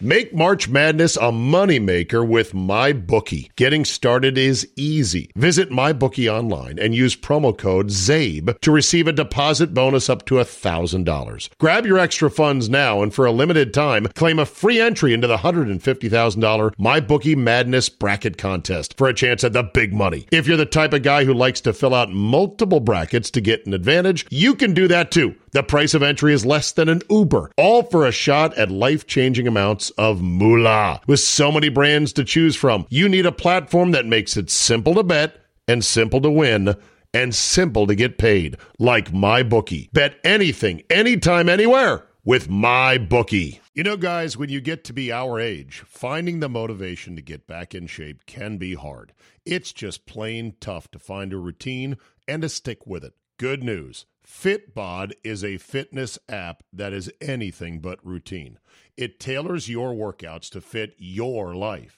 Make March Madness a moneymaker with MyBookie. Getting started is easy. Visit MyBookie online and use promo code ZABE to receive a deposit bonus up to $1,000. Grab your extra funds now and for a limited time, claim a free entry into the $150,000 MyBookie Madness bracket contest for a chance at the big money. If you're the type of guy who likes to fill out multiple brackets to get an advantage, you can do that too. The price of entry is less than an Uber, all for a shot at life changing amounts of moolah. With so many brands to choose from, you need a platform that makes it simple to bet and simple to win and simple to get paid, like MyBookie. Bet anything, anytime, anywhere with MyBookie. You know, guys, when you get to be our age, finding the motivation to get back in shape can be hard. It's just plain tough to find a routine and to stick with it. Good news. Fitbod is a fitness app that is anything but routine. It tailors your workouts to fit your life,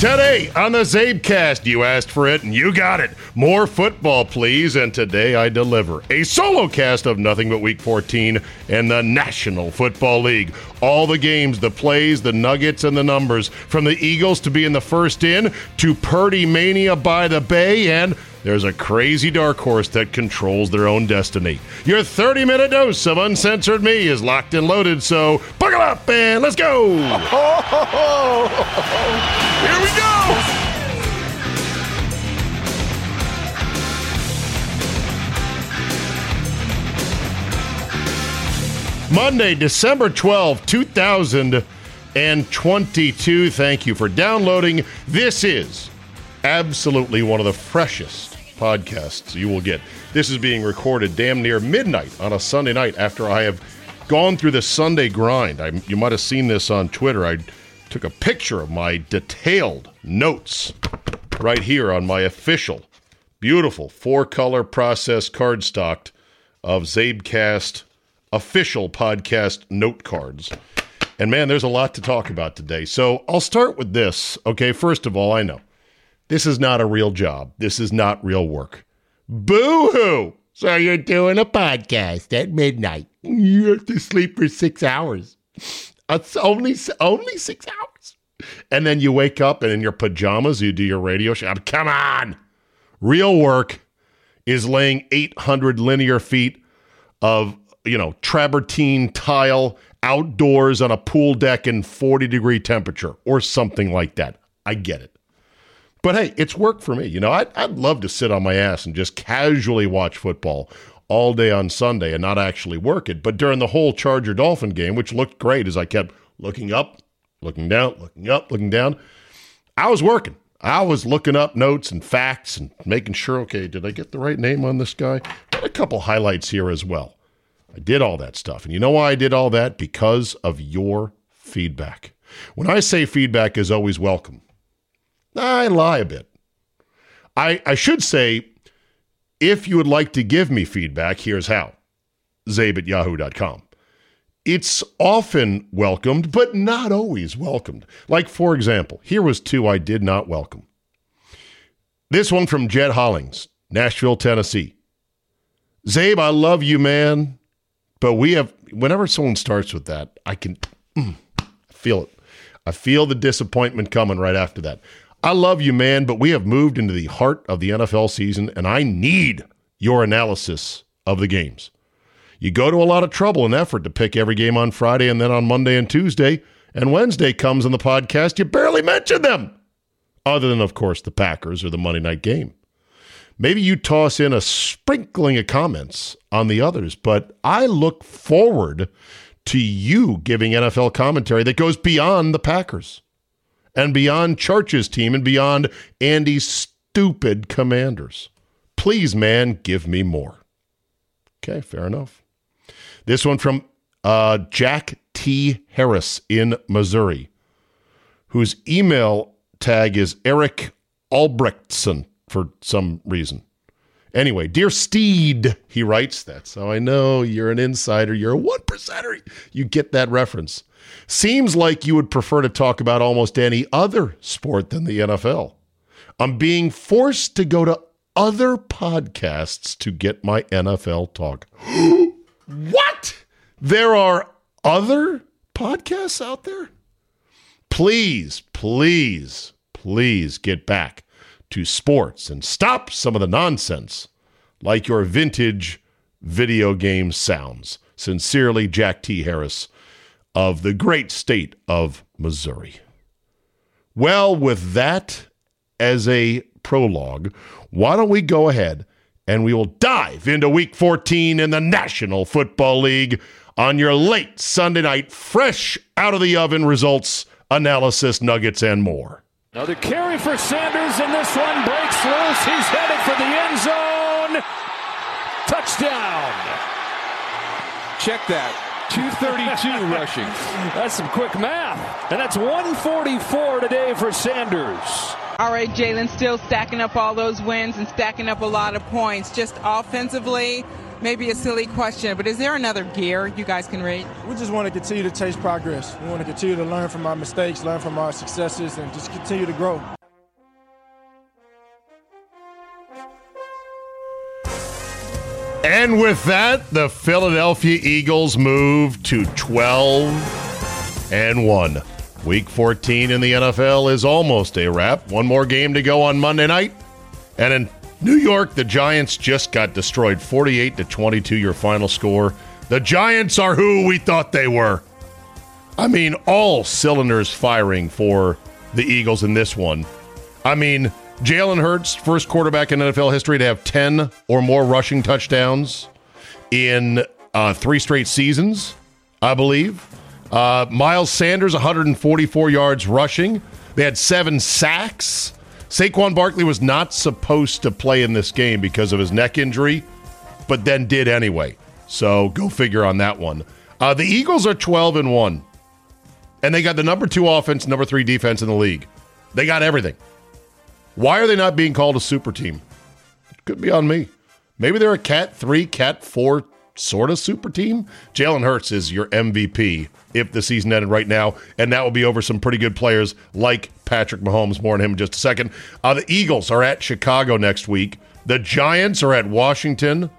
Today on the Zabecast, you asked for it and you got it. More football, please. And today I deliver a solo cast of nothing but Week 14 and the National Football League. All the games, the plays, the nuggets, and the numbers. From the Eagles to being the first in to Purdy Mania by the Bay and there's a crazy dark horse that controls their own destiny. Your 30 minute dose of uncensored me is locked and loaded, so buckle up and let's go! Here we go! Monday, December 12, 2022. Thank you for downloading. This is absolutely one of the freshest podcasts you will get. This is being recorded damn near midnight on a Sunday night after I have gone through the Sunday grind. I, you might have seen this on Twitter. I took a picture of my detailed notes right here on my official, beautiful four color process cardstock of Zabecast official podcast note cards. And man, there's a lot to talk about today. So I'll start with this. Okay, first of all, I know this is not a real job. This is not real work. Boo hoo! So you're doing a podcast at midnight. You have to sleep for six hours. It's only only six hours. And then you wake up and in your pajamas you do your radio show. Come on. Real work is laying 800 linear feet of you know, travertine tile outdoors on a pool deck in 40 degree temperature or something like that. I get it. But hey, it's work for me. You know, I'd, I'd love to sit on my ass and just casually watch football all day on Sunday and not actually work it. But during the whole Charger Dolphin game, which looked great as I kept looking up, looking down, looking up, looking down, I was working. I was looking up notes and facts and making sure, okay, did I get the right name on this guy? Got a couple highlights here as well. I did all that stuff. And you know why I did all that? Because of your feedback. When I say feedback is always welcome, I lie a bit. I, I should say, if you would like to give me feedback, here's how zabe at yahoo.com. It's often welcomed, but not always welcomed. Like, for example, here was two I did not welcome. This one from Jed Hollings, Nashville, Tennessee. Zabe, I love you, man. But we have, whenever someone starts with that, I can mm, feel it. I feel the disappointment coming right after that. I love you, man, but we have moved into the heart of the NFL season, and I need your analysis of the games. You go to a lot of trouble and effort to pick every game on Friday and then on Monday and Tuesday, and Wednesday comes on the podcast, you barely mention them, other than, of course, the Packers or the Monday night game. Maybe you toss in a sprinkling of comments on the others, but I look forward to you giving NFL commentary that goes beyond the Packers and beyond Church's team and beyond Andy's stupid commanders. Please, man, give me more. Okay, fair enough. This one from uh, Jack T. Harris in Missouri, whose email tag is Eric Albrechtson for some reason. Anyway, dear Steed, he writes, that's how I know you're an insider. You're a one percenter. You get that reference. Seems like you would prefer to talk about almost any other sport than the NFL. I'm being forced to go to other podcasts to get my NFL talk. what? There are other podcasts out there? Please, please, please get back to sports and stop some of the nonsense like your vintage video game sounds. Sincerely, Jack T. Harris of the great state of Missouri. Well, with that as a prologue, why don't we go ahead and we will dive into week 14 in the National Football League on your late Sunday night, fresh out of the oven results, analysis, nuggets, and more. Another carry for Sanders, and this one breaks loose. He's headed for the end zone. Touchdown. Check that. 232 rushing. That's some quick math. And that's 144 today for Sanders. All right, Jalen still stacking up all those wins and stacking up a lot of points. Just offensively, maybe a silly question, but is there another gear you guys can rate? We just want to continue to taste progress. We want to continue to learn from our mistakes, learn from our successes, and just continue to grow. And with that, the Philadelphia Eagles move to 12 and 1. Week 14 in the NFL is almost a wrap. One more game to go on Monday night. And in New York, the Giants just got destroyed 48 to 22 your final score. The Giants are who we thought they were. I mean, all cylinders firing for the Eagles in this one. I mean, Jalen Hurts, first quarterback in NFL history to have 10 or more rushing touchdowns in uh, three straight seasons, I believe. Uh, Miles Sanders, 144 yards rushing. They had seven sacks. Saquon Barkley was not supposed to play in this game because of his neck injury, but then did anyway. So go figure on that one. Uh, the Eagles are 12 and 1, and they got the number two offense, number three defense in the league. They got everything. Why are they not being called a super team? Could be on me. Maybe they're a Cat 3, Cat 4 sort of super team. Jalen Hurts is your MVP if the season ended right now, and that will be over some pretty good players like Patrick Mahomes. More on him in just a second. Uh, the Eagles are at Chicago next week. The Giants are at Washington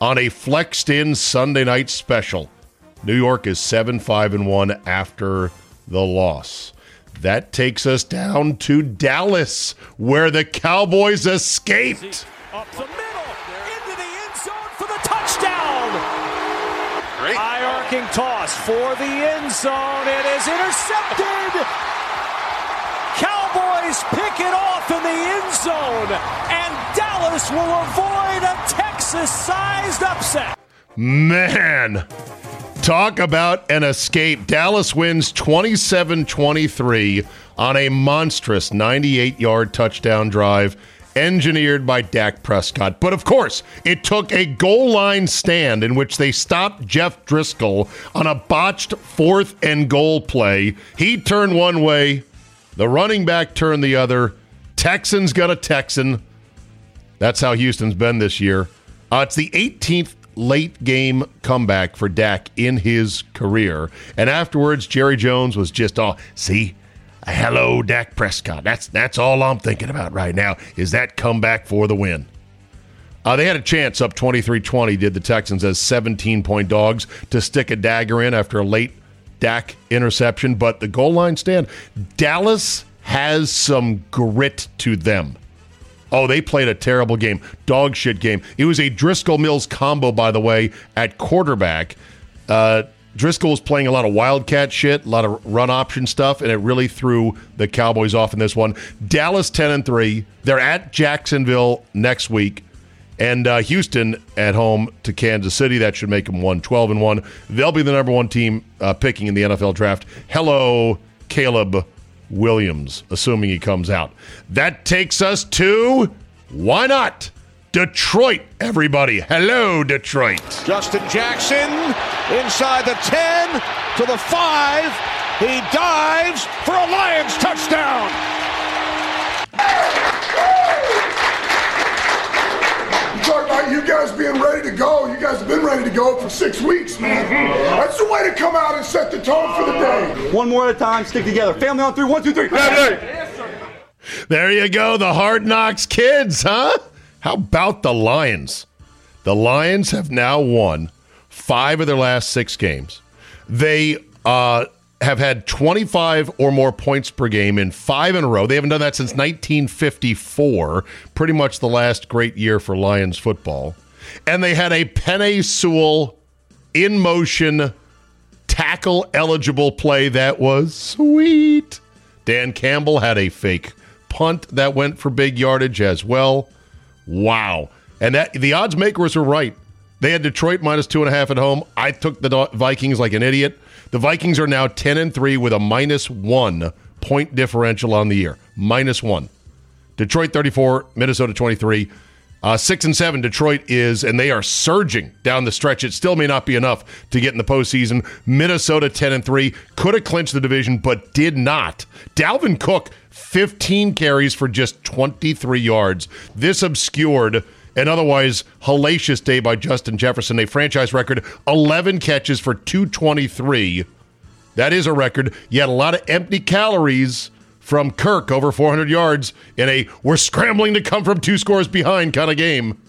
on a flexed in Sunday night special. New York is 7 5 and 1 after the loss. That takes us down to Dallas, where the Cowboys escaped. Up the middle, into the end zone for the touchdown. Great. High arcing toss for the end zone. It is intercepted. Cowboys pick it off in the end zone, and Dallas will avoid a Texas-sized upset. Man, talk about an escape. Dallas wins 27 23 on a monstrous 98 yard touchdown drive engineered by Dak Prescott. But of course, it took a goal line stand in which they stopped Jeff Driskel on a botched fourth and goal play. He turned one way, the running back turned the other. Texans got a Texan. That's how Houston's been this year. Uh, it's the 18th late game comeback for Dak in his career. And afterwards, Jerry Jones was just all, see, hello, Dak Prescott. That's that's all I'm thinking about right now is that comeback for the win. Uh, they had a chance up 23-20, did the Texans as 17-point dogs to stick a dagger in after a late Dak interception. But the goal line stand, Dallas has some grit to them. Oh, they played a terrible game. Dog shit game. It was a Driskel Mills combo, by the way, at quarterback. Uh, Driskel was playing a lot of wildcat shit, a lot of run option stuff, and it really threw the Cowboys off in this one. Dallas 10 and 3. They're at Jacksonville next week. And uh, Houston at home to Kansas City. That should make them 1 12 and 1. They'll be the number one team uh, picking in the NFL draft. Hello, Caleb Williams, assuming he comes out. That takes us to why not? Detroit, everybody. Hello, Detroit. Justin Jackson inside the 10 to the 5. He dives for a Lions touchdown. About you guys being ready to go. You guys have been ready to go for six weeks, man. That's the way to come out and set the tone for the day. One more at a time, stick together. Family on three. three, one, two, three. There you go, the Hard Knocks kids, huh? How about the Lions? The Lions have now won five of their last six games. They uh, have had 25 or more points per game in five in a row. They haven't done that since 1954, pretty much the last great year for Lions football. And they had a Penei Sewell in motion tackle eligible play that was sweet. Dan Campbell had a fake punt that went for big yardage as well. Wow. And that the odds makers were right. They had Detroit minus two and a half at home. I took the Vikings like an idiot. The Vikings are now 10 and 3 with a minus one point differential on the year. Minus one. Detroit 34, Minnesota 23. Uh, six and seven, Detroit is, and they are surging down the stretch. It still may not be enough to get in the postseason. Minnesota ten and three could have clinched the division, but did not. Dalvin Cook, fifteen carries for just twenty three yards. This obscured an otherwise hellacious day by Justin Jefferson, a franchise record, eleven catches for two twenty three. That is a record. Yet a lot of empty calories from Kirk over 400 yards in a we're scrambling to come from two scores behind kind of game.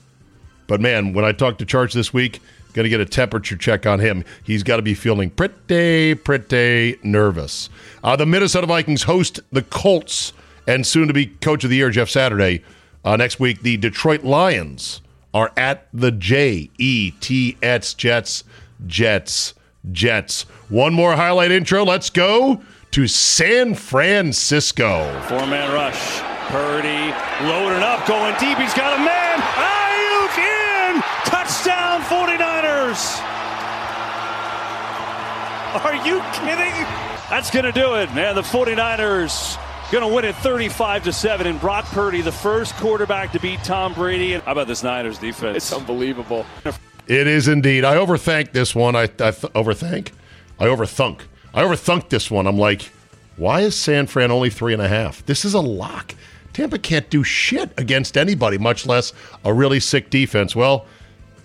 But man, when I talked to Charge this week, going to get a temperature check on him. He's got to be feeling pretty, pretty nervous. Uh, the Minnesota Vikings host the Colts and soon to be coach of the year, Jeff Saturday. Uh, next week, the Detroit Lions are at the J E T S Jets, Jets, Jets. One more highlight intro. Let's go to San Francisco. Four man rush. Purdy loading up, going deep. He's got a man. Aiyuk in. Touchdown 49ers. Are you kidding? That's going to do it, man. The 49ers going to win it 35 to 7 and Brock Purdy the first quarterback to beat Tom Brady. How about this Niners defense? It's unbelievable. It is indeed. I overthink this one. I, I th- overthink. I overthunk. I overthunk this one. I'm like, why is San Fran only three and a half? This is a lock. Tampa can't do shit against anybody, much less a really sick defense. Well,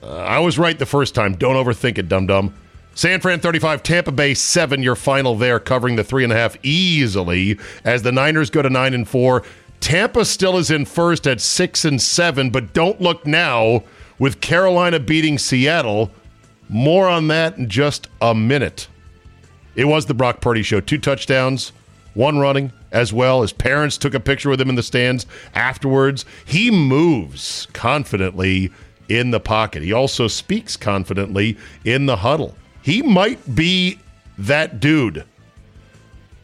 uh, I was right the first time. Don't overthink it, dum dum. San Fran 35, Tampa Bay 7, your final there, covering the three and a half easily as the Niners go to 9 and 4. Tampa still is in first at 6 and 7, but don't look now with Carolina beating Seattle. More on that in just a minute. It was the Brock Purdy show. Two touchdowns, one running as well. His parents took a picture with him in the stands afterwards. He moves confidently in the pocket. He also speaks confidently in the huddle. He might be that dude.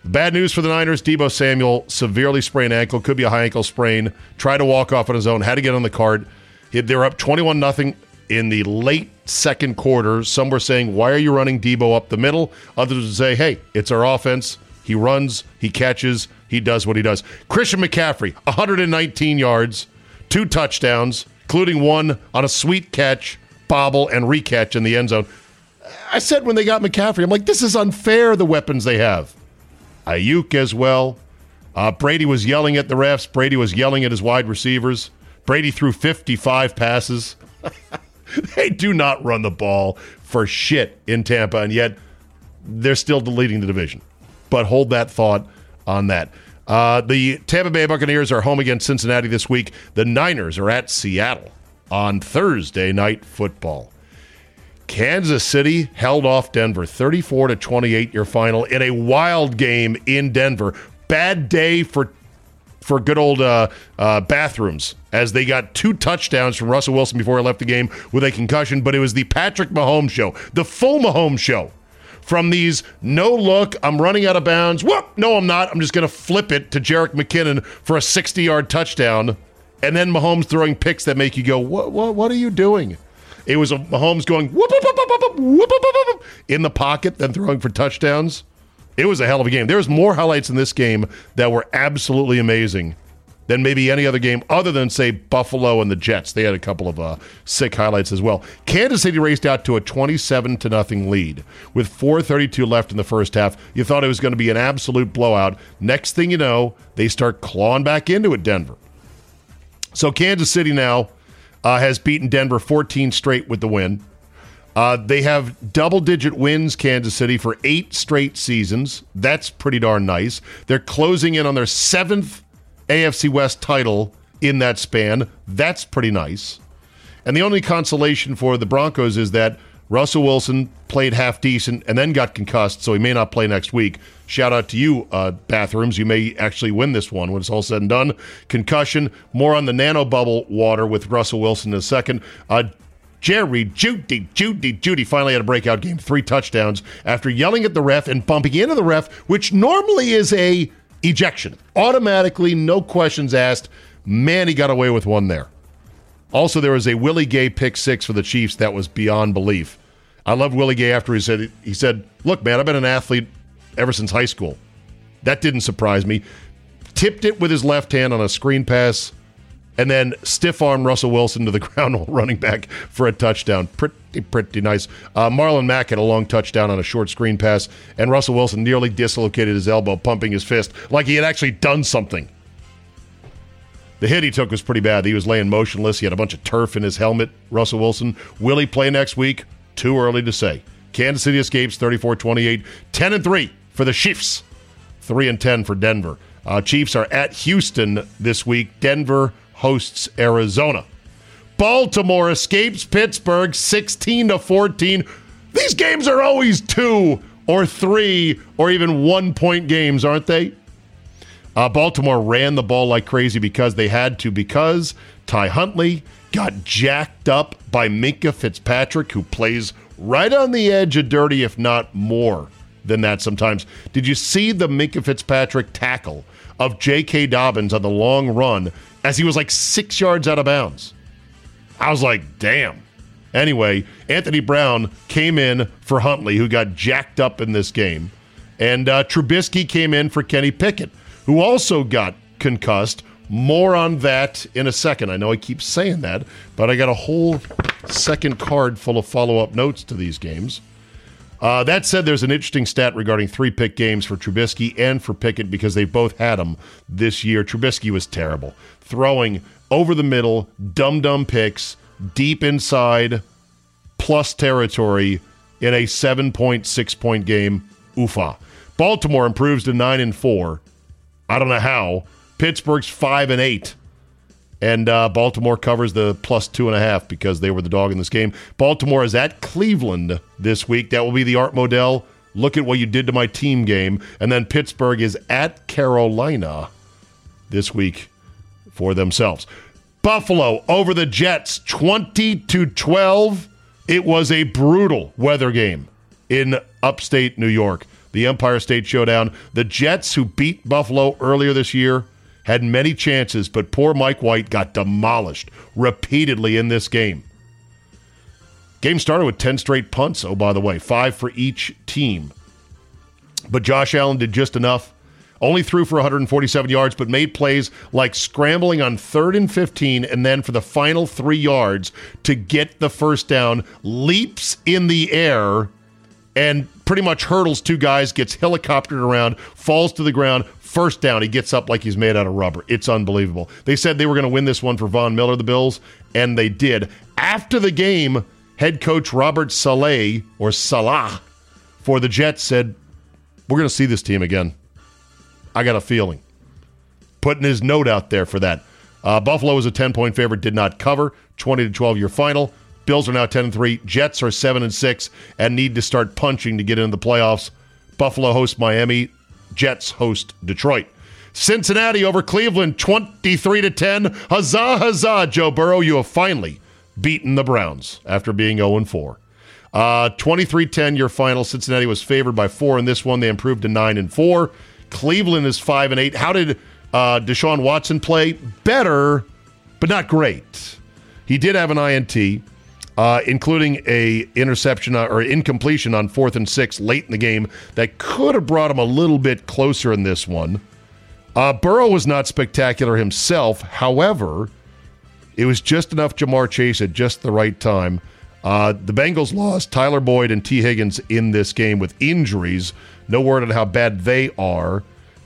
Bad news for the Niners. Deebo Samuel severely sprained ankle. Could be a high ankle sprain. Tried to walk off on his own. Had to get on the cart. They're up 21 nothing in the late second quarter. Some were saying, Why are you running Deebo up the middle? Others would say, Hey, it's our offense. He runs, he catches, he does what he does. Christian McCaffrey, 119 yards, two touchdowns, including one on a sweet catch, bobble, and recatch in the end zone. I said when they got McCaffrey, I'm like, this is unfair, the weapons they have. Aiyuk as well. Uh, Brady was yelling at the refs. Brady was yelling at his wide receivers. Brady threw 55 passes. they do not run the ball for shit in Tampa, and yet they're still leading the division. But hold that thought on that. Uh, the Tampa Bay Buccaneers are home against Cincinnati this week. The Niners are at Seattle on Thursday night football. Kansas City held off Denver 34 to 28 your final in a wild game in Denver. Bad day for for good old uh, uh, bathrooms as they got two touchdowns from Russell Wilson before he left the game with a concussion. But it was the Patrick Mahomes show, the full Mahomes show. From these no look, I'm running out of bounds. Whoop! No, I'm not. I'm just going to flip it to Jerick McKinnon for a 60 yard touchdown and then Mahomes throwing picks that make you go, "What? What? What are you doing?" It was a Mahomes going whoop, whoop, whoop, whoop, in the pocket, then throwing for touchdowns. It was a hell of a game. There was more highlights in this game that were absolutely amazing than maybe any other game other than say Buffalo and the Jets. They had a couple of uh, sick highlights as well. Kansas City raced out to a 27 to nothing lead with 4:32 left in the first half. You thought it was going to be an absolute blowout. Next thing you know, they start clawing back into it Denver. So Kansas City now uh, has beaten Denver 14 straight with the win. Uh, they have double digit wins, Kansas City, for eight straight seasons. That's pretty darn nice. They're closing in on their seventh AFC West title in that span. That's pretty nice. And the only consolation for the Broncos is that Russell Wilson played half decent and then got concussed, so he may not play next week. Shout out to you, uh, bathrooms. You may actually win this one when it's all said and done. Concussion, more on the nano bubble water with Russell Wilson in a second. Uh, Jerry Jeudy, Judy, Judy finally had a breakout game, three touchdowns after yelling at the ref and bumping into the ref, which normally is a ejection. Automatically, no questions asked. Man, he got away with one there. Also, there was a Willie Gay pick six for the Chiefs that was beyond belief. I loved Willie Gay after he said he said, "Look, man, I've been an athlete ever since high school. That didn't surprise me." Tipped it with his left hand on a screen pass, and then stiff arm Russell Wilson to the ground while running back for a touchdown. Pretty, pretty nice. Uh, Marlon Mack had a long touchdown on a short screen pass, and Russell Wilson nearly dislocated his elbow, pumping his fist like he had actually done something. The hit he took was pretty bad. He was laying motionless. He had a bunch of turf in his helmet. Russell Wilson. Will he play next week? Too early to say. Kansas City escapes 34 28. 10 and 3 for the Chiefs. 3 and 10 for Denver. Uh, Chiefs are at Houston this week. Denver hosts Arizona. Baltimore escapes Pittsburgh 16 to 14. These games are always two or three or even one point games, aren't they? Uh, Baltimore ran the ball like crazy because they had to, because Ty Huntley got jacked up by Minkah Fitzpatrick, who plays right on the edge of dirty, if not more than that sometimes. Did you see the Minkah Fitzpatrick tackle of J.K. Dobbins on the long run as he was like six yards out of bounds? I was like, damn. Anyway, Anthony Brown came in for Huntley, who got jacked up in this game. And uh, Trubisky came in for Kenny Pickett, who also got concussed. More on that in a second. I know I keep saying that, but I got a whole second card full of follow up notes to these games. Uh, that said, there's an interesting stat regarding three pick games for Trubisky and for Pickett because they both had them this year. Trubisky was terrible, throwing over the middle, dumb dumb picks, deep inside, plus territory in a 7.6 point game. Oofa. Baltimore improves to 9 and 4. I don't know how. Pittsburgh's 5 and 8. And uh, Baltimore covers the plus two and a half because they were the dog in this game. Baltimore is at Cleveland this week. That will be the Art Modell. Look at what you did to my team game. And then Pittsburgh is at Carolina this week for themselves. Buffalo over the Jets 20 to 12. It was a brutal weather game in upstate New York. The Empire State Showdown. The Jets, who beat Buffalo earlier this year, had many chances, but poor Mike White got demolished repeatedly in this game. Game started with 10 straight punts, oh, by the way, five for each team. But Josh Allen did just enough. Only threw for 147 yards, but made plays like scrambling on third and 15, and then for the final three yards to get the first down, leaps in the air and pretty much hurdles two guys, gets helicoptered around, falls to the ground, First down, he gets up like he's made out of rubber. It's unbelievable. They said they were going to win this one for Von Miller, the Bills, and they did. After the game, head coach Robert Saleh, or Salah, for the Jets said, We're going to see this team again. I got a feeling. Putting his note out there for that. Uh, Buffalo was a 10 point favorite, did not cover. 20 to 12 year final. Bills are now 10 and 3. Jets are 7 and 6 and need to start punching to get into the playoffs. Buffalo hosts Miami. Jets host Detroit. Cincinnati over Cleveland 23 to 10. Huzzah, huzzah, Joe Burrow, you have finally beaten the Browns after being 0 4. Uh, 23 10, your final. Cincinnati was favored by four in this one. They improved to 9 and 4. Cleveland is 5 and 8. How did uh, Deshaun Watson play? Better, but not great. He did have an INT, uh, including a interception uh, or incompletion on fourth and six late in the game that could have brought him a little bit closer in this one. Uh, Burrow was not spectacular himself. However, it was just enough Ja'Marr Chase at just the right time. Uh, the Bengals lost Tyler Boyd and Tee Higgins in this game with injuries. No word on how bad they are.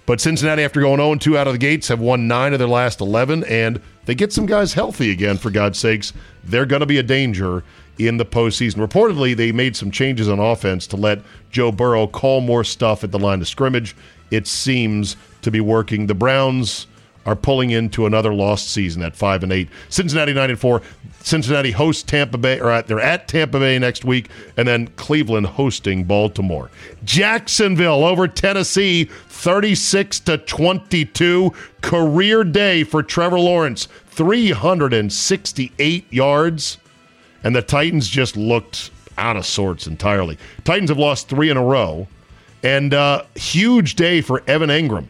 But Cincinnati, after going 0 2 out of the gates, have won nine of their last 11, and they get some guys healthy again, for God's sakes. They're going to be a danger in the postseason. Reportedly, they made some changes on offense to let Joe Burrow call more stuff at the line of scrimmage. It seems to be working. The Browns are pulling into another lost season at five and eight. Cincinnati nine and four. Cincinnati hosts Tampa Bay, or at, they're at Tampa Bay next week, and then Cleveland hosting Baltimore. Jacksonville over Tennessee, thirty six to twenty two. Career day for Trevor Lawrence, three hundred and sixty eight yards, and the Titans just looked out of sorts entirely. Titans have lost three in a row, and uh, huge day for Evan Engram.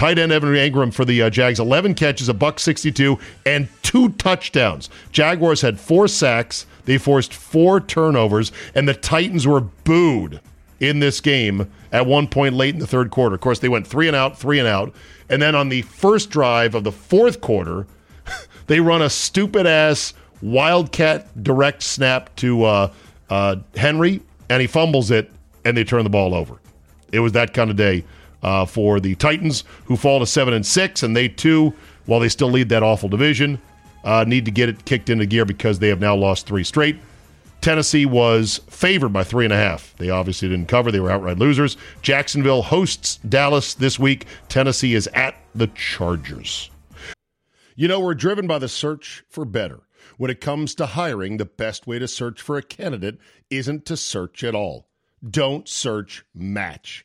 Tight end Evan Engram for the uh, Jags, 11 catches, a buck 62, and two touchdowns. Jaguars had four sacks. They forced four turnovers, and the Titans were booed in this game at one point late in the third quarter. Of course, they went three and out, three and out. And then on the first drive of the fourth quarter, they run a stupid ass wildcat direct snap to uh, uh, Henry, and he fumbles it, and they turn the ball over. It was that kind of day uh, for the Titans, who fall to seven and six, and they too, while they still lead that awful division, uh, need to get it kicked into gear because they have now lost three straight. Tennessee was favored by three and a half. They obviously didn't cover; they were outright losers. Jacksonville hosts Dallas this week. Tennessee is at the Chargers. You know, we're driven by the search for better. When it comes to hiring, the best way to search for a candidate isn't to search at all. Don't search, match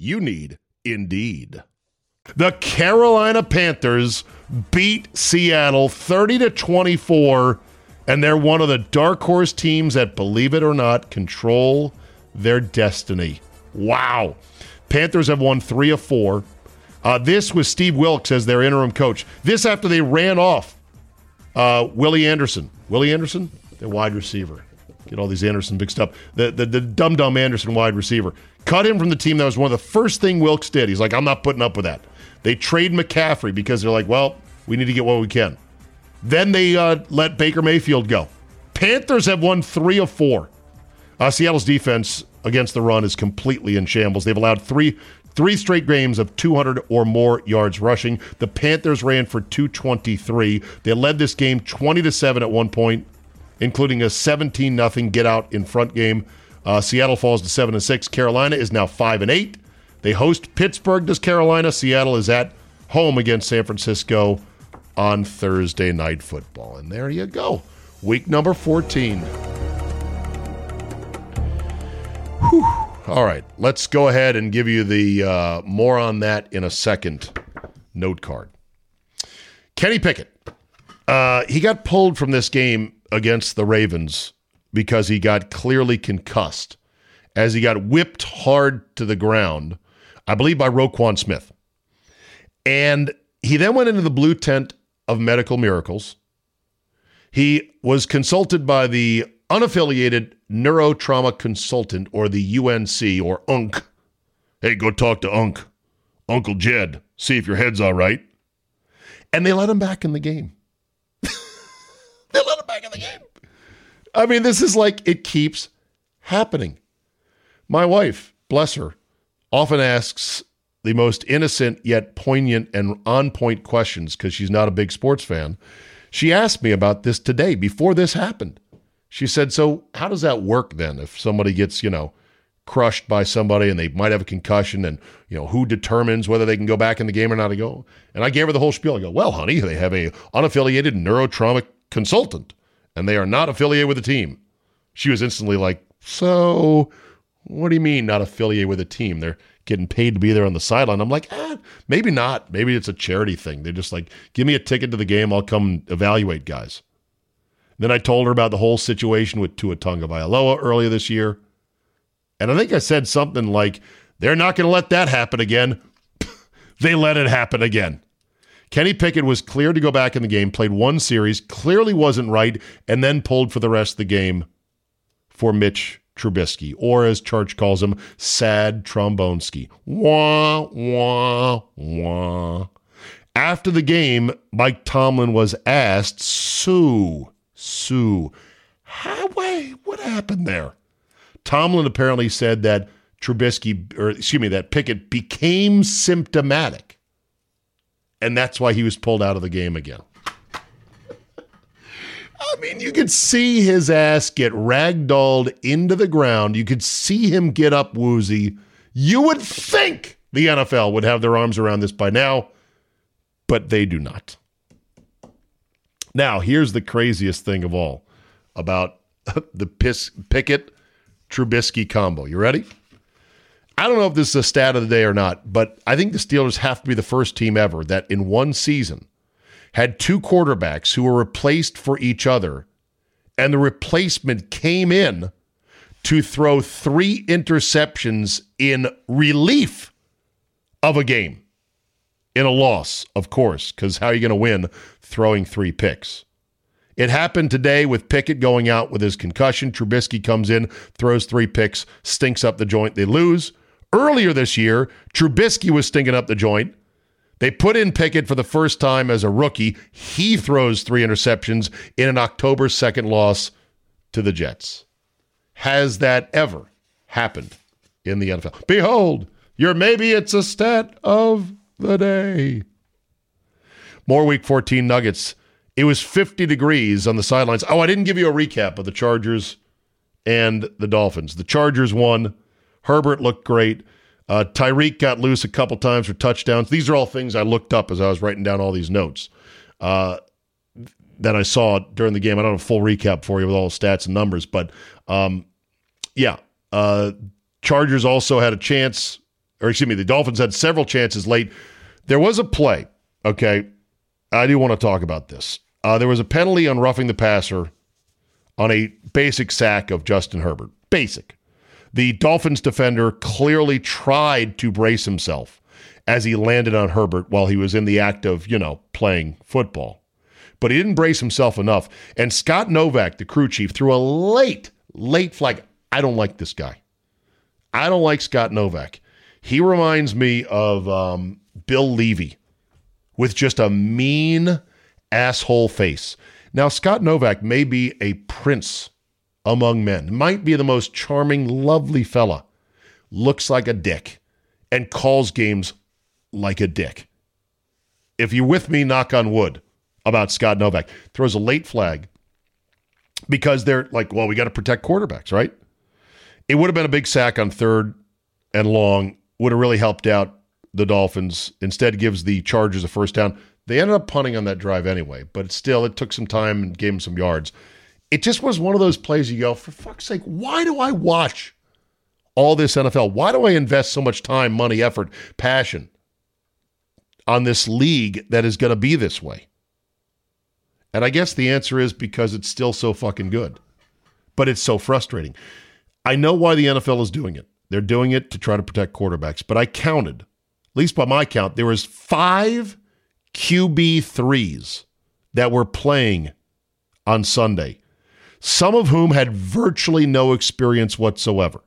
You need Indeed. The Carolina Panthers beat Seattle 30 to 24 and they're one of the dark horse teams that believe it or not control their destiny. Wow. Panthers have won 3 of 4. Uh, this was Steve Wilks as their interim coach. This after they ran off uh, Willie Anderson. Willie Anderson, the wide receiver. Get all these Anderson mixed up. The the, the dumb dumb Anderson wide receiver. Cut him from the team. That was one of the first thing Wilks did. He's like, I'm not putting up with that. They trade McCaffrey because they're like, well, we need to get what we can. Then they uh, let Baker Mayfield go. Panthers have won three of four. Uh, Seattle's defense against the run is completely in shambles. They've allowed three three straight games of 200 or more yards rushing. The Panthers ran for 223. They led this game 20 to seven at one point, including a 17 nothing get out in front game. Uh, Seattle falls to seven and six. Carolina is now five and eight. They host Pittsburgh. Does Carolina? Seattle is at home against San Francisco on Thursday night football. And there you go. Week number 14. Whew. All right, let's go ahead and give you the uh, more on that in a second note card. Kenny Pickett. Uh, he got pulled from this game against the Ravens because he got clearly concussed as he got whipped hard to the ground, I believe by Roquan Smith. And he then went into the blue tent of medical miracles. He was consulted by the unaffiliated neurotrauma consultant or the UNC or UNC. Hey, go talk to UNC, Uncle Jed, see if your head's all right. And they let him back in the game. they let him back in the game. I mean, this is like it keeps happening? My wife, bless her, often asks the most innocent yet poignant and on point questions because she's not a big sports fan. She asked me about this today before this happened. She said, So, how does that work then if somebody gets, you know, crushed by somebody and they might have a concussion and, you know, who determines whether they can go back in the game or not to go? And I gave her the whole spiel. I go, Well, honey, they have a unaffiliated neurotrauma consultant and they are not affiliated with the team. She was instantly like, So, what do you mean not affiliated with a team? They're getting paid to be there on the sideline. I'm like, eh, maybe not. Maybe it's a charity thing. They're just like, give me a ticket to the game. I'll come evaluate guys. Then I told her about the whole situation with Tua Tagovailoa earlier this year. And I think I said something like, they're not going to let that happen again. they let it happen again. Kenny Pickett was cleared to go back in the game, played one series, clearly wasn't right, and then pulled for the rest of the game for Mitch Trubisky, or as Church calls him, Sad Trombonski. Wah, wah, wah. After the game, Mike Tomlin was asked, Sue, Sue, how, wait, what happened there? Tomlin apparently said that Trubisky, or excuse me, that Pickett became symptomatic. And that's why he was pulled out of the game again. I mean, you could see his ass get ragdolled into the ground. You could see him get up woozy. You would think the NFL would have their arms around this by now, but they do not. Now, here's the craziest thing of all about the Pis- Pickett Trubisky combo. You ready? I don't know if this is a stat of the day or not, but I think the Steelers have to be the first team ever that in one season had two quarterbacks who were replaced for each other, and the replacement came in to throw three interceptions in relief of a game. In a loss, of course, because how are you going to win throwing three picks? It happened today with Pickett going out with his concussion. Trubisky comes in, throws three picks, stinks up the joint. They lose. Earlier this year, Trubisky was stinking up the joint. They put in Pickett for the first time as a rookie. He throws three interceptions in an October 2nd loss to the Jets. Has that ever happened in the NFL? Behold, your maybe it's a stat of the day. More week 14 Nuggets. It was 50 degrees on the sidelines. Oh, I didn't give you a recap of the Chargers and the Dolphins. The Chargers won. Herbert looked great. Uh, Tyreek got loose a couple times for touchdowns. These are all things I looked up as I was writing down all these notes uh, that I saw during the game. I don't have a full recap for you with all the stats and numbers, but um, yeah. Uh, Chargers also had a chance, or excuse me, the Dolphins had several chances late. There was a play, okay? I do want to talk about this. Uh, there was a penalty on roughing the passer on a basic sack of Justin Herbert. Basic. The Dolphins defender clearly tried to brace himself as he landed on Herbert while he was in the act of, you know, playing football. But he didn't brace himself enough. And Scott Novak, the crew chief, threw a late, late flag. I don't like this guy. I don't like Scott Novak. He reminds me of um, Bill Leavy with just a mean asshole face. Now, Scott Novak may be a prince among men, might be the most charming, lovely fella, looks like a dick, and calls games like a dick. If you're with me, knock on wood about Scott Novak, throws a late flag because they're like, well, we got to protect quarterbacks, right? It would have been a big sack on third and long, would have really helped out the Dolphins. Instead, gives the Chargers a first down. They ended up punting on that drive anyway, but still, it took some time and gave them some yards. It just was one of those plays you go, for fuck's sake, why do I watch all this NFL? Why do I invest so much time, money, effort, passion on this league that is going to be this way? And I guess the answer is because it's still so fucking good, but it's so frustrating. I know why the NFL is doing it. They're doing it to try to protect quarterbacks, but I counted, at least by my count, there was five QB threes that were playing on Sunday, some of whom had virtually no experience whatsoever.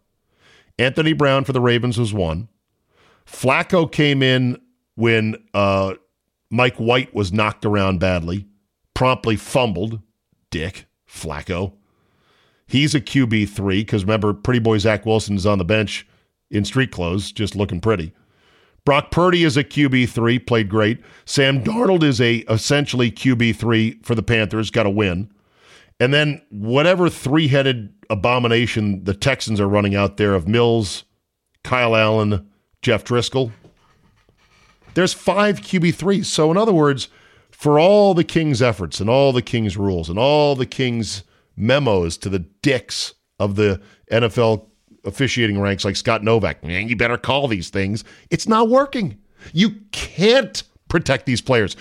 Anthony Brown for the Ravens was one. Flacco came in when uh, Mike White was knocked around badly, promptly fumbled. Dick Flacco. He's a QB3 because remember, pretty boy Zach Wilson is on the bench in street clothes, just looking pretty. Brock Purdy is a QB3, played great. Sam Darnold is a essentially QB3 for the Panthers, got a win. And then whatever three-headed abomination the Texans are running out there of Mills, Kyle Allen, Jeff Driskel, there's five QB3s. So in other words, for all the King's efforts and all the King's rules and all the King's memos to the dicks of the NFL officiating ranks like Scott Novack. Man, you better call these things. It's not working. You can't protect these players,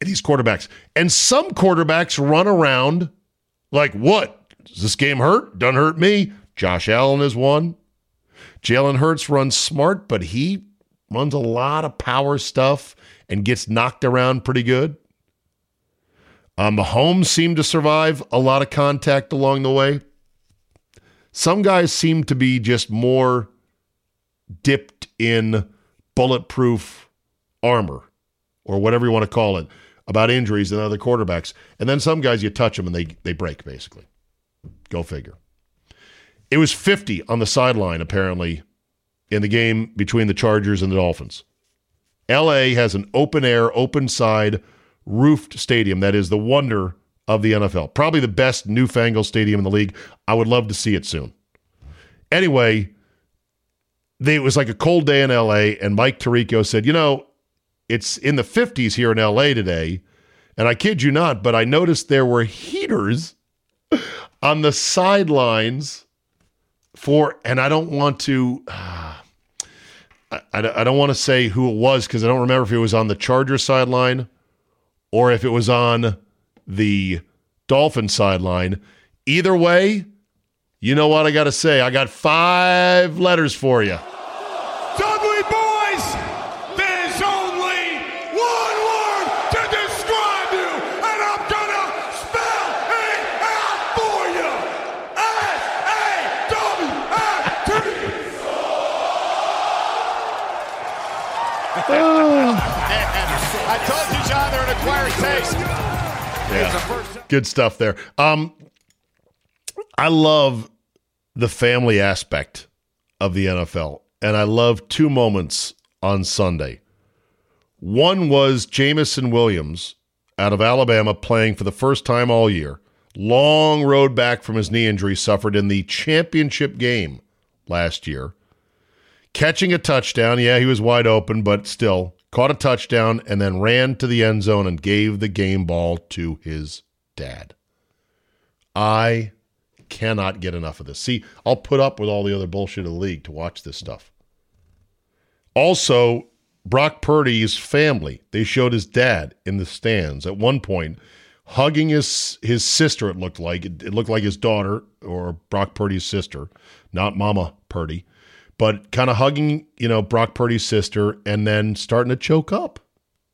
these quarterbacks. And some quarterbacks run around like, what? Does this game hurt? Doesn't hurt me. Josh Allen is one. Jalen Hurts runs smart, but he runs a lot of power stuff and gets knocked around pretty good. Um, Mahomes seemed to survive a lot of contact along the way. Some guys seem to be just more dipped in bulletproof armor or whatever you want to call it about injuries than other quarterbacks. And then some guys, you touch them and they, they break, basically. Go figure. It was 50 on the sideline, apparently, in the game between the Chargers and the Dolphins. LA has an open air, open side roofed stadium that is the wonder of the NFL. Probably the best newfangled stadium in the league. I would love to see it soon. Anyway, they, it was like a cold day in LA, and Mike Tirico said, You know, it's in the 50s here in LA today. And I kid you not, but I noticed there were heaters on the sidelines for, and I don't want to. Uh, I, I don't want to say who it was because I don't remember if it was on the Charger sideline or if it was on the Dolphin sideline. Either way, you know what I got to say. I got five letters for you. You, John, they're an acquired taste. Yeah. Good stuff there. Um, I love the family aspect of the NFL, and I love two moments on Sunday. One was Jameson Williams out of Alabama playing for the first time all year. Long road back from his knee injury suffered in the championship game last year. Catching a touchdown. Yeah, he was wide open, but still caught a touchdown and then ran to the end zone and gave the game ball to his dad. I cannot get enough of this. See, I'll put up with all the other bullshit of the league to watch this stuff. Also, Brock Purdy's family, they showed his dad in the stands at one point hugging his his sister it looked like it, it looked like his daughter or Brock Purdy's sister, not Mama Purdy, but kind of hugging, you know, Brock Purdy's sister and then starting to choke up.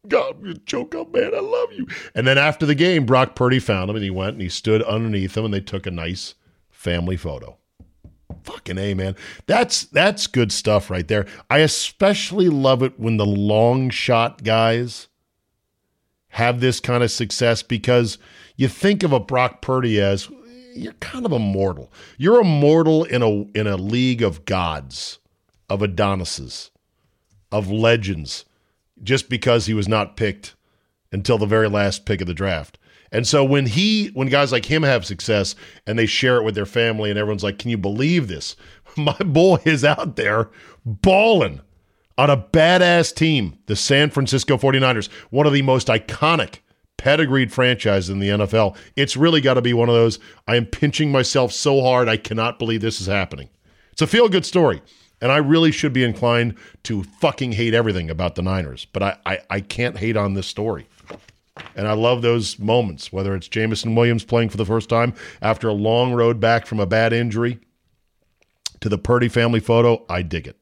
God, choke up, man. I love you. And then after the game, Brock Purdy found him and he went and he stood underneath him and they took a nice family photo. Fucking A, man. That's that's good stuff right there. I especially love it when the long shot guys have this kind of success because you think of a Brock Purdy as you're kind of a mortal. You're a mortal in a in a league of gods, of Adonises, of legends, just because he was not picked until the very last pick of the draft. And so when he when guys like him have success and they share it with their family and everyone's like, "Can you believe this? My boy is out there balling on a badass team, the San Francisco 49ers, one of the most iconic pedigreed franchise in the NFL. It's really got to be one of those I am pinching myself so hard I cannot believe this is happening. It's a feel good story. And I really should be inclined to fucking hate everything about the Niners, but I, I, I can't hate on this story. And I love those moments, whether it's Jameson Williams playing for the first time after a long road back from a bad injury to the Purdy family photo. I dig it.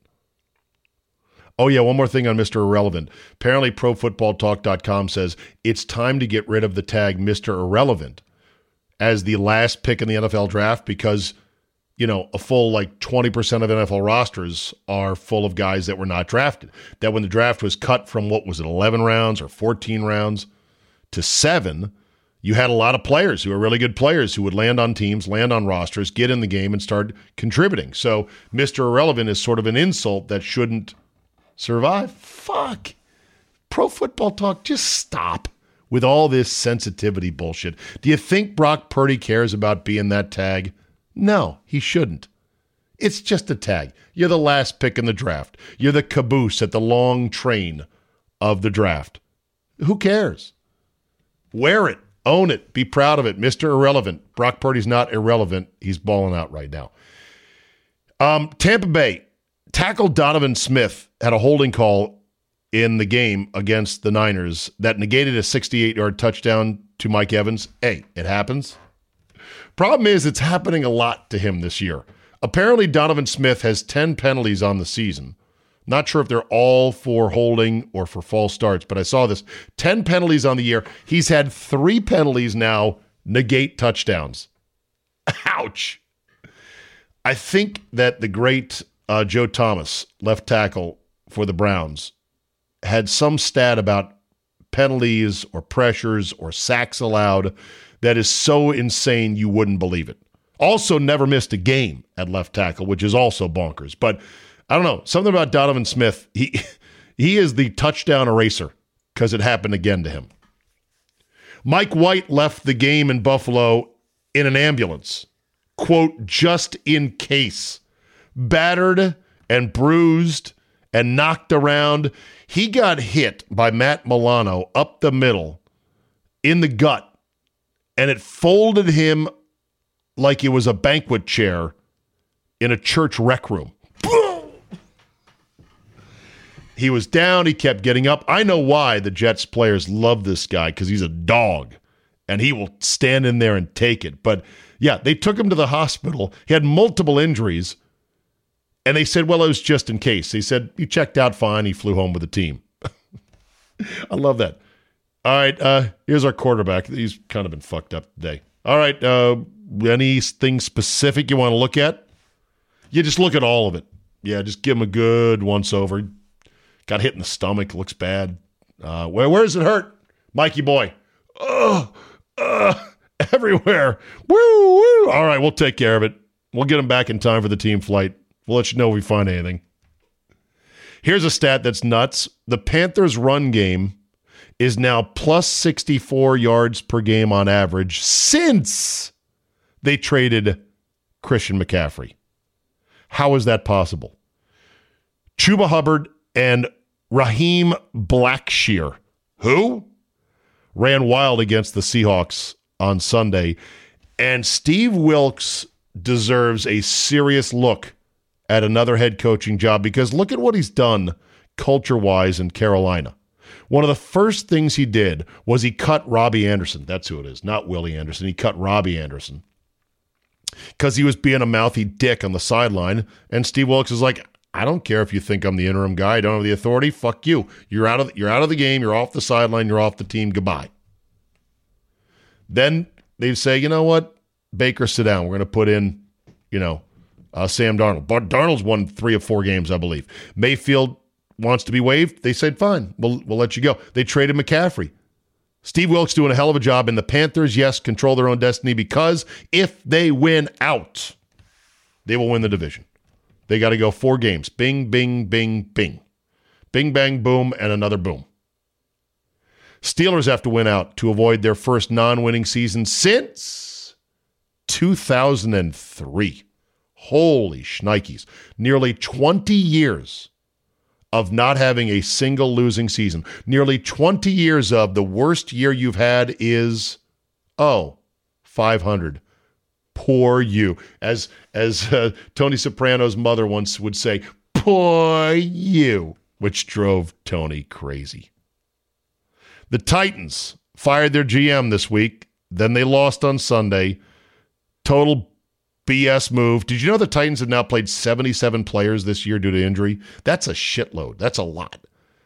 Oh, yeah, one more thing on Mr. Irrelevant. Apparently, ProFootballTalk.com says it's time to get rid of the tag Mr. Irrelevant as the last pick in the NFL draft because, you know, a full like 20% of NFL rosters are full of guys that were not drafted. That when the draft was cut from what was it, 11 rounds or 14 rounds to seven, you had a lot of players who are really good players who would land on teams, land on rosters, get in the game, and start contributing. So Mr. Irrelevant is sort of an insult that shouldn't survive. Fuck. Pro football talk, just stop with all this sensitivity bullshit. Do you think Brock Purdy cares about being that tag? No, he shouldn't. It's just a tag. You're the last pick in the draft. You're the caboose at the long train of the draft. Who cares? Wear it. Own it. Be proud of it. Mr. Irrelevant. Brock Purdy's not irrelevant. He's balling out right now. Um, Tampa Bay tackle Donovan Smith had a holding call in the game against the Niners that negated a 68 yard touchdown to Mike Evans. Hey, it happens. Problem is, it's happening a lot to him this year. Apparently, Donovan Smith has 10 penalties on the season. Not sure if they're all for holding or for false starts, but I saw this 10 penalties on the year. He's had three penalties now negate touchdowns. Ouch. I think that the great uh, Joe Thomas, left tackle for the Browns, had some stat about penalties or pressures or sacks allowed that is so insane you wouldn't believe it. Also, never missed a game at left tackle, which is also bonkers. But I don't know something about Donovan Smith. He he is the touchdown eraser because it happened again to him. Mike White left the game in Buffalo in an ambulance, quote, just in case, battered and bruised and knocked around. He got hit by Matt Milano up the middle in the gut, and it folded him like it was a banquet chair in a church rec room. he was down. He kept getting up. I know why the Jets players love this guy because he's a dog and he will stand in there and take it. But yeah, they took him to the hospital. He had multiple injuries. And they said, well, it was just in case. They said he checked out fine. He flew home with the team. I love that. All right, uh, here's our quarterback. He's kind of been fucked up today. All right, uh, anything specific you want to look at? You just look at all of it. Yeah, just give him a good once over. Got hit in the stomach, looks bad. Uh, where where does it hurt, Mikey boy? Oh, uh, everywhere. Woo woo. All right, we'll take care of it. We'll get him back in time for the team flight. We'll let you know if we find anything. Here's a stat that's nuts. The Panthers' run game is now plus 64 yards per game on average since they traded Christian McCaffrey. How is that possible? Chuba Hubbard and Raheem Blackshear, who ran wild against the Seahawks on Sunday. And Steve Wilks deserves a serious look at another head coaching job because look at what he's done culture wise in Carolina. One of the first things he did was he cut Robbie Anderson. That's who it is, not Willie Anderson. He cut Robbie Anderson because he was being a mouthy dick on the sideline. And Steve Wilks is like, I don't care if you think I'm the interim guy. I don't have the authority. Fuck you. You're out of you're out of the game. You're off the sideline. You're off the team. Goodbye. Then they say, you know what, Baker, sit down. We're going to put in, you know, uh, Sam Darnold. But Darnold's won three of four games, I believe. Mayfield wants to be waived. They said, fine, we'll we'll let you go. They traded McCaffrey. Steve Wilks doing a hell of a job, and the Panthers, yes, control their own destiny because if they win out, they will win the division. They got to go four games. Bing, bing, bing, bing. Bing, bang, boom, and another boom. Steelers have to win out to avoid their first non winning season since 2003. Holy shnikes. Nearly 20 years of not having a single losing season. Nearly 20 years of the worst year you've had is, oh, 500. Poor you. As, as uh, Tony Soprano's mother once would say, poor you, which drove Tony crazy. The Titans fired their GM this week. Then they lost on Sunday. Total BS move. Did you know the Titans have now played 77 players this year due to injury? That's a shitload. That's a lot.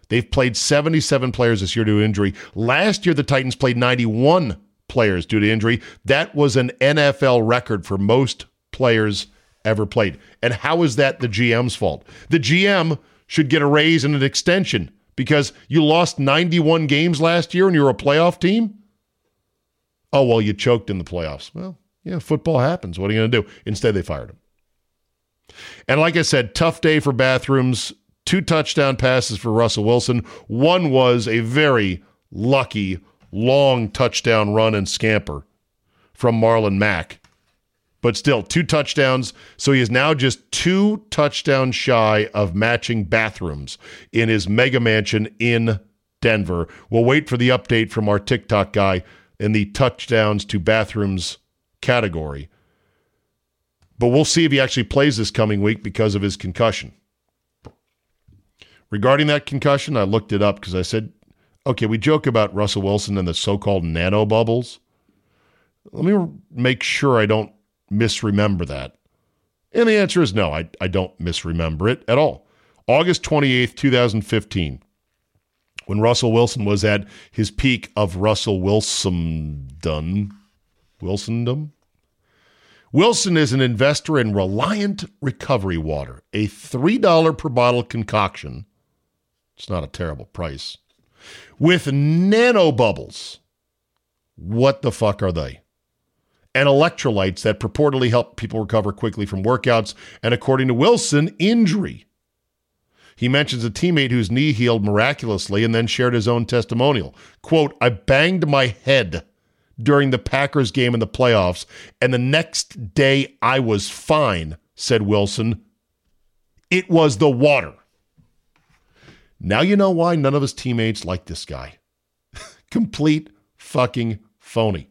They've played 77 players this year due to injury. Last year, the Titans played 91 players due to injury. That was an NFL record for most players ever played. And how is that the GM's fault? The GM should get a raise and an extension because you lost 91 games last year and you're a playoff team? Oh, well, you choked in the playoffs. Well, yeah, football happens. What are you going to do? Instead, they fired him. And like I said, tough day for bathrooms. Two touchdown passes for Russell Wilson. One was a very lucky, long touchdown run and scamper from Marlon Mack. But still, two touchdowns. So he is now just two touchdowns shy of matching bathrooms in his mega mansion in Denver. We'll wait for the update from our TikTok guy in the touchdowns to bathrooms category. But we'll see if he actually plays this coming week because of his concussion. Regarding that concussion, I looked it up because I said, okay, we joke about Russell Wilson and the so called nano bubbles. Let me make sure I don't misremember that. And the answer is no, I, I don't misremember it at all. August 28th, 2015, when Russell Wilson was at his peak of Russell Wilsondom. Wilsondom? Wilson is an investor in Reliant Recovery Water, a $3 per bottle concoction. It's not a terrible price. With nanobubbles. What the fuck are they? And electrolytes that purportedly help people recover quickly from workouts and, according to Wilson, injury. He mentions a teammate whose knee healed miraculously and then shared his own testimonial. Quote, I banged my head during the Packers game in the playoffs, and the next day I was fine, said Wilson. It was the water. Now you know why none of his teammates like this guy. Complete fucking phony.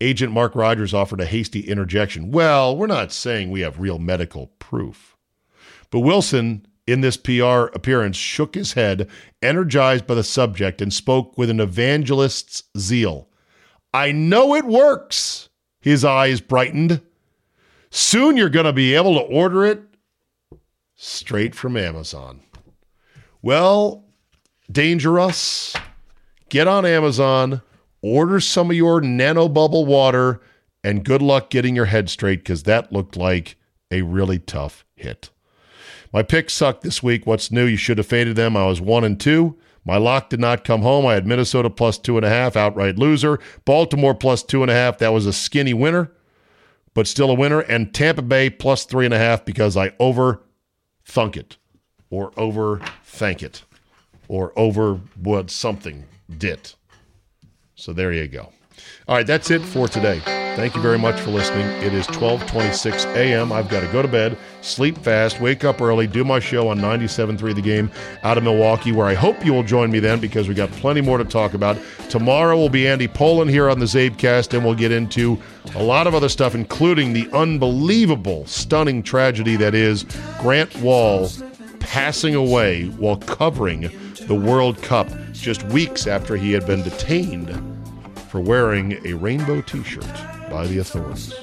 Agent Mark Rodgers offered a hasty interjection. Well, we're not saying we have real medical proof. But Wilson, in this PR appearance, shook his head, energized by the subject, and spoke with an evangelist's zeal. I know it works. His eyes brightened. Soon you're going to be able to order it straight from Amazon. Well, dangerous. Get on Amazon, order some of your nanobubble water, and good luck getting your head straight because that looked like a really tough hit. My picks sucked this week. What's new? You should have faded them. I was one and two. My lock did not come home. I had Minnesota plus two and a half, outright loser. Baltimore plus two and a half. That was a skinny winner, but still a winner. And Tampa Bay plus three and a half because I over thunk it or over thank it or over what something did. So there you go. All right, that's it for today. Thank you very much for listening. It is 12:26 a.m. I've got to go to bed, sleep fast, wake up early, do my show on 97.3 The Game out of Milwaukee, where I hope you will join me then because we got plenty more to talk about. Tomorrow will be Andy Pollin here on the Zabecast, and we'll get into a lot of other stuff, including the unbelievable, stunning tragedy that is Grant Wahl passing away while covering the World Cup just weeks after he had been detained for wearing a rainbow t shirt by the authorities.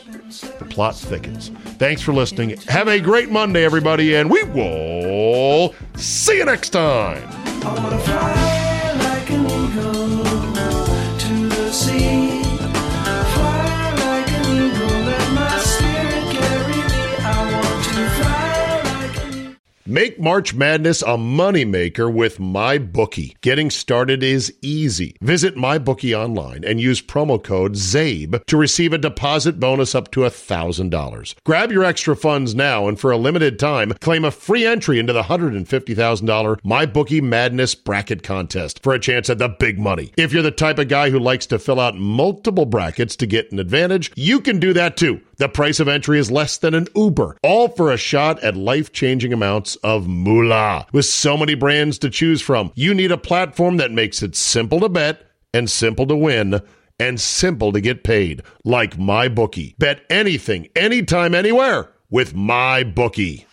The plot thickens. Thanks for listening. Have a great Monday, everybody, and we will see you next time. Make March Madness a moneymaker with MyBookie. Getting started is easy. Visit MyBookie online and use promo code ZABE to receive a deposit bonus up to $1,000. Grab your extra funds now and for a limited time, claim a free entry into the $150,000 MyBookie Madness Bracket Contest for a chance at the big money. If you're the type of guy who likes to fill out multiple brackets to get an advantage, you can do that too. The price of entry is less than an Uber, all for a shot at life changing amounts of moolah. With so many brands to choose from, you need a platform that makes it simple to bet and simple to win and simple to get paid, like MyBookie. Bet anything, anytime, anywhere with MyBookie.